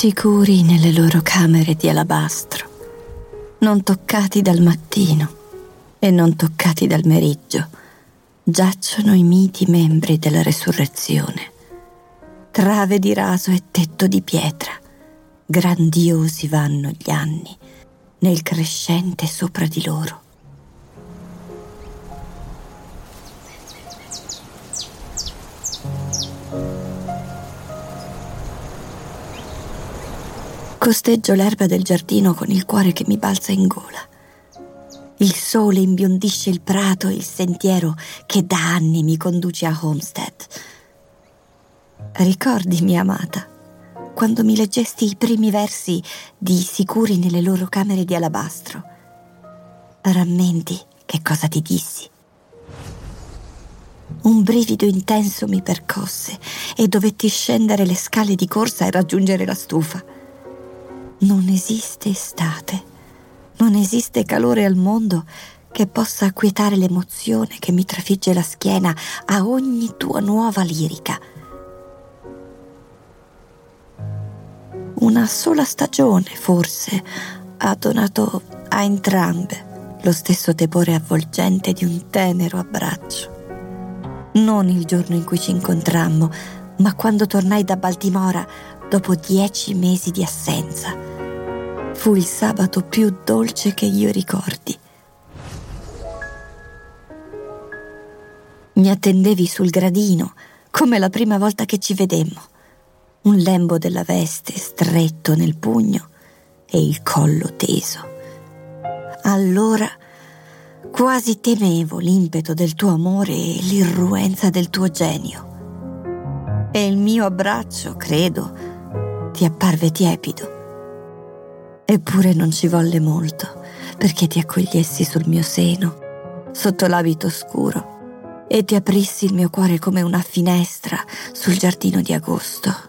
Sicuri nelle loro camere di alabastro, non toccati dal mattino e non toccati dal meriggio, giacciono i miti membri della resurrezione. Trave di raso e tetto di pietra, grandiosi vanno gli anni, nel crescente sopra di loro. Costeggio l'erba del giardino con il cuore che mi balza in gola. Il sole imbiondisce il prato e il sentiero che da anni mi conduce a Homestead. Ricordi, mia amata, quando mi leggesti i primi versi di Sicuri nelle loro camere di alabastro? Rammenti che cosa ti dissi? Un brivido intenso mi percosse e dovetti scendere le scale di corsa e raggiungere la stufa. Non esiste estate, non esiste calore al mondo che possa acquietare l'emozione che mi trafigge la schiena a ogni tua nuova lirica. Una sola stagione, forse, ha donato a entrambe lo stesso tepore avvolgente di un tenero abbraccio. Non il giorno in cui ci incontrammo, ma quando tornai da Baltimora dopo dieci mesi di assenza fu il sabato più dolce che io ricordi. Mi attendevi sul gradino, come la prima volta che ci vedemmo. Un lembo della veste stretto nel pugno e il collo teso. Allora quasi temevo l'impeto del tuo amore e l'irruenza del tuo genio. E il mio abbraccio, credo, ti apparve tiepido Eppure non ci volle molto perché ti accogliessi sul mio seno, sotto l'abito scuro, e ti aprissi il mio cuore come una finestra sul giardino di agosto.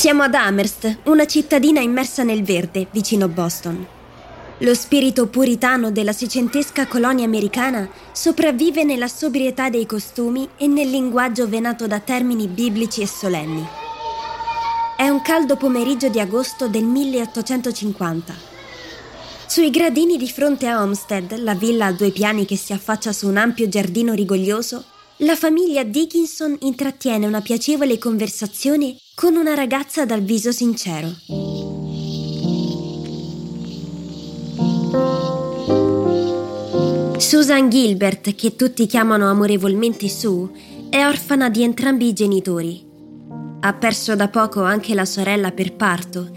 Siamo ad Amherst, una cittadina immersa nel verde, vicino Boston. Lo spirito puritano della seicentesca colonia americana sopravvive nella sobrietà dei costumi e nel linguaggio venato da termini biblici e solenni. È un caldo pomeriggio di agosto del 1850. Sui gradini di fronte a Homestead, la villa a due piani che si affaccia su un ampio giardino rigoglioso, la famiglia Dickinson intrattiene una piacevole conversazione con una ragazza dal viso sincero. Susan Gilbert, che tutti chiamano amorevolmente Sue, è orfana di entrambi i genitori. Ha perso da poco anche la sorella per parto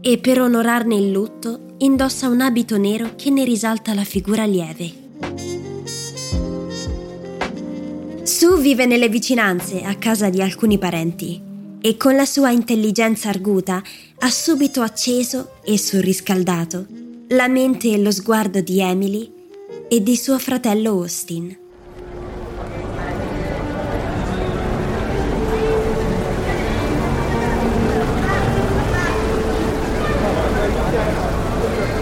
e per onorarne il lutto indossa un abito nero che ne risalta la figura lieve. Sue vive nelle vicinanze, a casa di alcuni parenti e con la sua intelligenza arguta ha subito acceso e surriscaldato la mente e lo sguardo di Emily e di suo fratello Austin.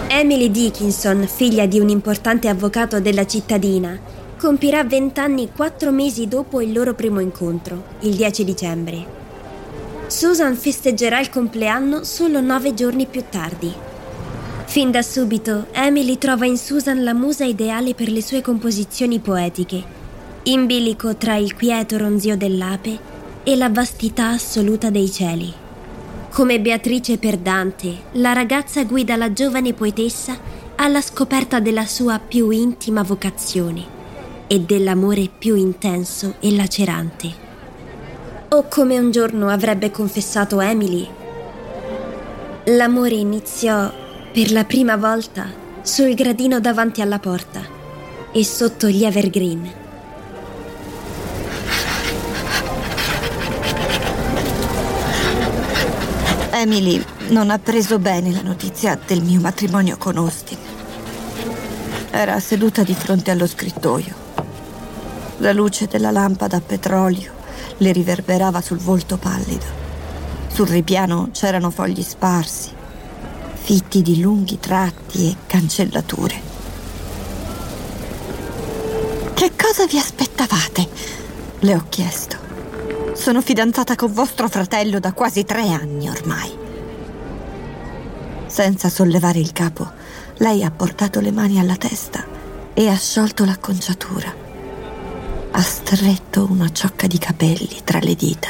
Emily Dickinson, figlia di un importante avvocato della cittadina, compirà vent'anni quattro mesi dopo il loro primo incontro, il 10 dicembre. Susan festeggerà il compleanno solo nove giorni più tardi. Fin da subito, Emily trova in Susan la musa ideale per le sue composizioni poetiche, in bilico tra il quieto ronzio dell'ape e la vastità assoluta dei cieli. Come Beatrice per Dante, la ragazza guida la giovane poetessa alla scoperta della sua più intima vocazione e dell'amore più intenso e lacerante. O come un giorno avrebbe confessato Emily, l'amore iniziò per la prima volta sul gradino davanti alla porta e sotto gli evergreen. Emily non ha preso bene la notizia del mio matrimonio con Austin. Era seduta di fronte allo scrittoio. La luce della lampada a petrolio le riverberava sul volto pallido. Sul ripiano c'erano fogli sparsi, fitti di lunghi tratti e cancellature. Che cosa vi aspettavate? Le ho chiesto. Sono fidanzata con vostro fratello da quasi tre anni ormai. Senza sollevare il capo, lei ha portato le mani alla testa e ha sciolto l'acconciatura. Ha stretto una ciocca di capelli tra le dita.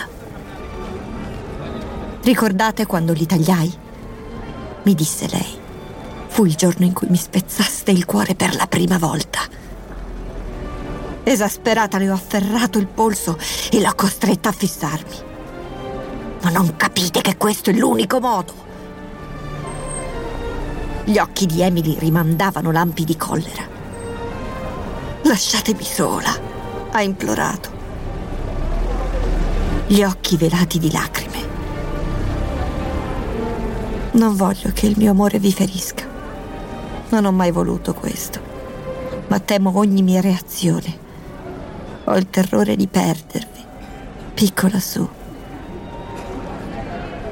Ricordate quando li tagliai? Mi disse lei. Fu il giorno in cui mi spezzaste il cuore per la prima volta. Esasperata le ho afferrato il polso e l'ho costretta a fissarmi. Ma non capite che questo è l'unico modo. Gli occhi di Emily rimandavano lampi di collera. Lasciatemi sola, ha implorato. Gli occhi velati di lacrime. Non voglio che il mio amore vi ferisca. Non ho mai voluto questo, ma temo ogni mia reazione ho il terrore di perdervi, piccola su.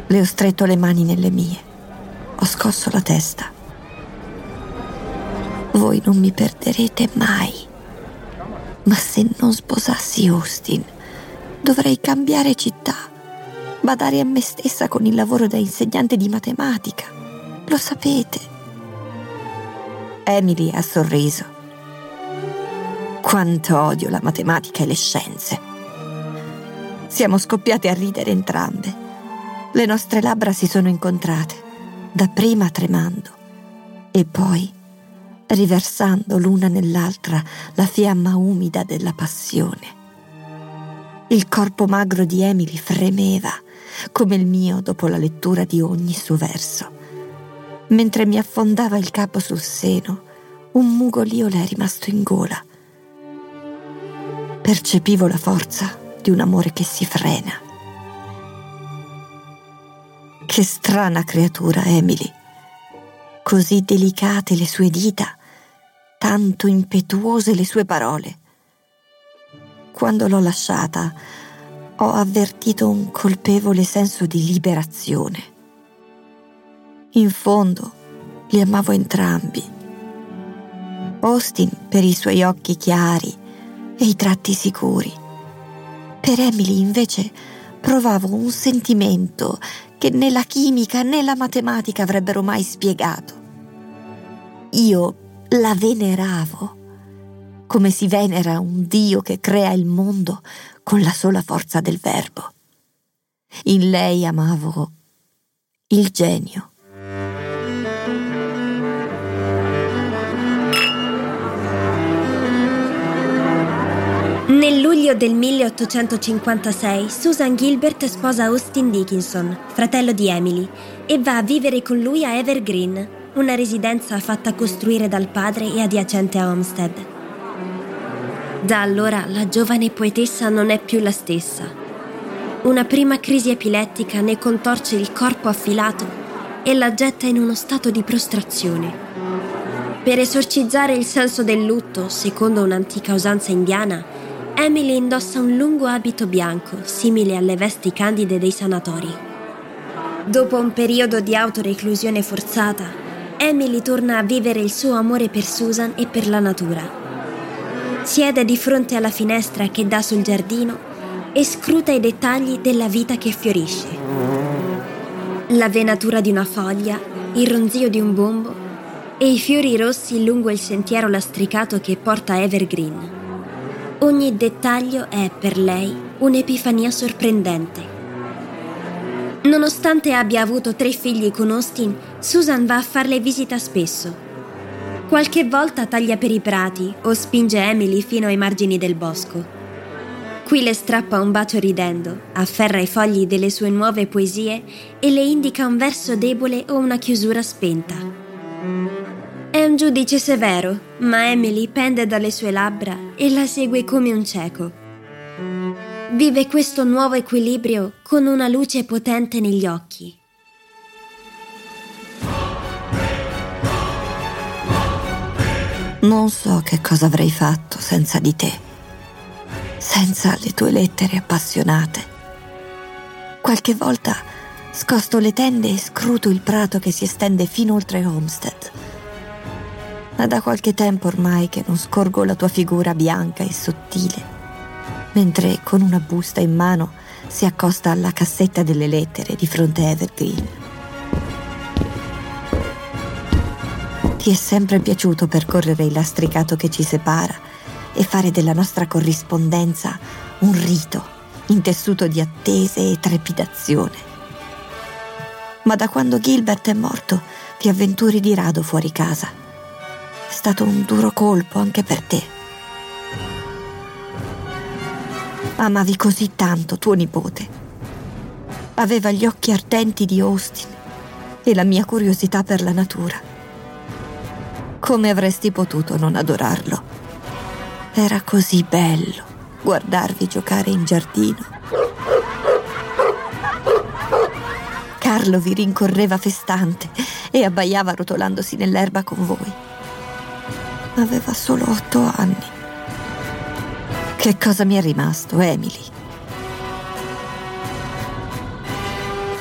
Le ho stretto le mani nelle mie. Ho scosso la testa. Voi non mi perderete mai. Ma se non sposassi Austin, dovrei cambiare città, badare a me stessa con il lavoro da insegnante di matematica. Lo sapete. Emily ha sorriso. Quanto odio la matematica e le scienze. Siamo scoppiate a ridere entrambe. Le nostre labbra si sono incontrate, dapprima tremando e poi riversando l'una nell'altra la fiamma umida della passione. Il corpo magro di Emily fremeva, come il mio dopo la lettura di ogni suo verso. Mentre mi affondava il capo sul seno, un mugolio le è rimasto in gola percepivo la forza di un amore che si frena. Che strana creatura, Emily. Così delicate le sue dita, tanto impetuose le sue parole. Quando l'ho lasciata, ho avvertito un colpevole senso di liberazione. In fondo, li amavo entrambi. Austin per i suoi occhi chiari, e i tratti sicuri. Per Emily invece provavo un sentimento che né la chimica né la matematica avrebbero mai spiegato. Io la veneravo, come si venera un Dio che crea il mondo con la sola forza del verbo. In lei amavo il genio. Nel luglio del 1856 Susan Gilbert sposa Austin Dickinson, fratello di Emily, e va a vivere con lui a Evergreen, una residenza fatta costruire dal padre e adiacente a Homestead. Da allora la giovane poetessa non è più la stessa. Una prima crisi epilettica ne contorce il corpo affilato e la getta in uno stato di prostrazione. Per esorcizzare il senso del lutto, secondo un'antica usanza indiana, Emily indossa un lungo abito bianco, simile alle vesti candide dei sanatori. Dopo un periodo di autoreclusione forzata, Emily torna a vivere il suo amore per Susan e per la natura. Siede di fronte alla finestra che dà sul giardino e scruta i dettagli della vita che fiorisce. La venatura di una foglia, il ronzio di un bombo e i fiori rossi lungo il sentiero lastricato che porta Evergreen. Ogni dettaglio è per lei un'epifania sorprendente. Nonostante abbia avuto tre figli con Austin, Susan va a farle visita spesso Qualche volta taglia per i prati o spinge Emily fino ai margini del bosco. Qui le strappa un bacio ridendo, afferra i fogli delle sue nuove poesie e le indica un verso debole o una chiusura spenta. È un giudice severo, ma Emily pende dalle sue labbra e la segue come un cieco. Vive questo nuovo equilibrio con una luce potente negli occhi. Non so che cosa avrei fatto senza di te, senza le tue lettere appassionate. Qualche volta scosto le tende e scruto il prato che si estende fino oltre Homestead. Ma da qualche tempo ormai che non scorgo la tua figura bianca e sottile, mentre con una busta in mano si accosta alla cassetta delle lettere di fronte a Evergreen. Ti è sempre piaciuto percorrere il lastricato che ci separa e fare della nostra corrispondenza un rito intessuto di attese e trepidazione. Ma da quando Gilbert è morto ti avventuri di rado fuori casa. È stato un duro colpo anche per te. Amavi così tanto tuo nipote. Aveva gli occhi ardenti di Austin e la mia curiosità per la natura. Come avresti potuto non adorarlo? Era così bello guardarvi giocare in giardino. Carlo vi rincorreva festante e abbaiava rotolandosi nell'erba con voi. Aveva solo otto anni. Che cosa mi è rimasto, Emily?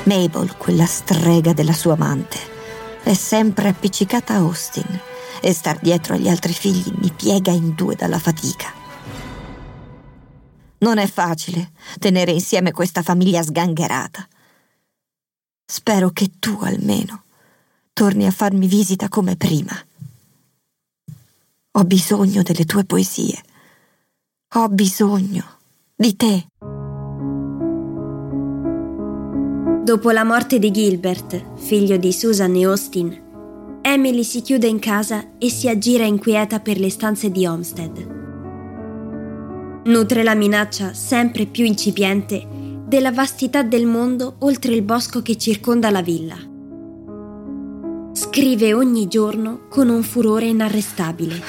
Mabel, quella strega della sua amante, è sempre appiccicata a Austin e star dietro agli altri figli mi piega in due dalla fatica. Non è facile tenere insieme questa famiglia sgangherata. Spero che tu almeno torni a farmi visita come prima. Ho bisogno delle tue poesie. Ho bisogno di te. Dopo la morte di Gilbert, figlio di Susan e Austin, Emily si chiude in casa e si aggira inquieta per le stanze di Homestead. Nutre la minaccia sempre più incipiente della vastità del mondo oltre il bosco che circonda la villa. Scrive ogni giorno con un furore inarrestabile.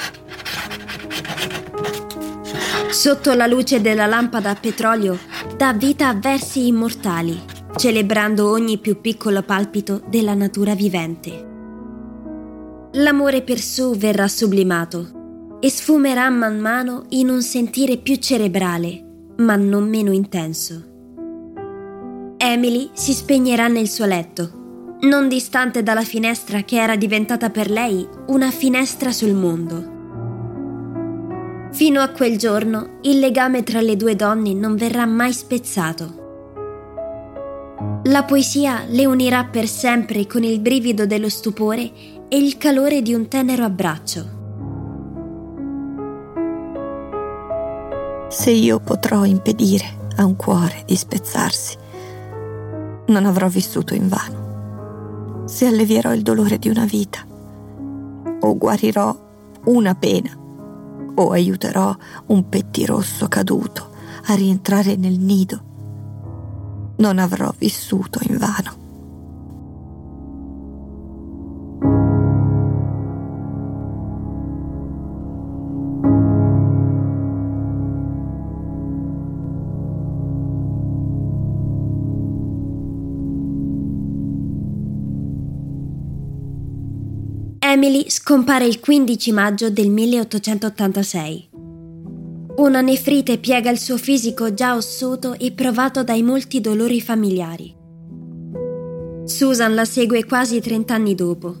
Sotto la luce della lampada a petrolio dà vita a versi immortali, celebrando ogni più piccolo palpito della natura vivente l'amore per Sue verrà sublimato e sfumerà man mano in un sentire più cerebrale, ma non meno intenso. Emily si spegnerà nel suo letto, non distante dalla finestra che era diventata per lei una finestra sul mondo. Fino a quel giorno il legame tra le due donne non verrà mai spezzato. La poesia le unirà per sempre con il brivido dello stupore e il calore di un tenero abbraccio. Se io potrò impedire a un cuore di spezzarsi, non avrò vissuto in vano. Se allevierò il dolore di una vita, o guarirò una pena, o aiuterò un pettirosso caduto a rientrare nel nido, non avrò vissuto in vano. Emily scompare il 15 maggio del 1886. Una nefrite piega il suo fisico già ossuto e provato dai molti dolori familiari. Susan la segue quasi 30 anni dopo,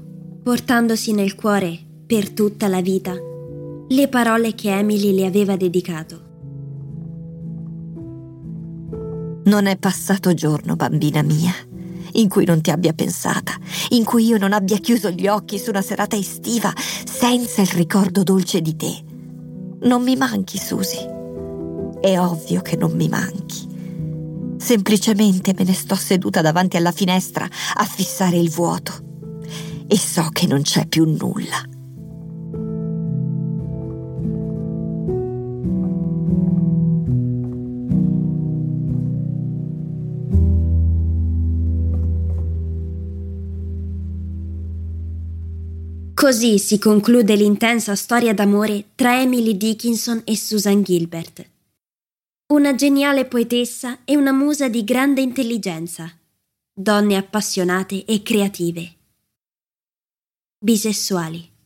portandosi nel cuore, per tutta la vita, le parole che Emily le aveva dedicato. Non è passato giorno, bambina mia, in cui non ti abbia pensata, in cui io non abbia chiuso gli occhi su una serata estiva senza il ricordo dolce di te. Non mi manchi, Susi. È ovvio che non mi manchi. Semplicemente me ne sto seduta davanti alla finestra a fissare il vuoto e so che non c'è più nulla. Così si conclude l'intensa storia d'amore tra Emily Dickinson e Susan Gilbert. Una geniale poetessa e una musa di grande intelligenza, donne appassionate e creative. Bisessuali.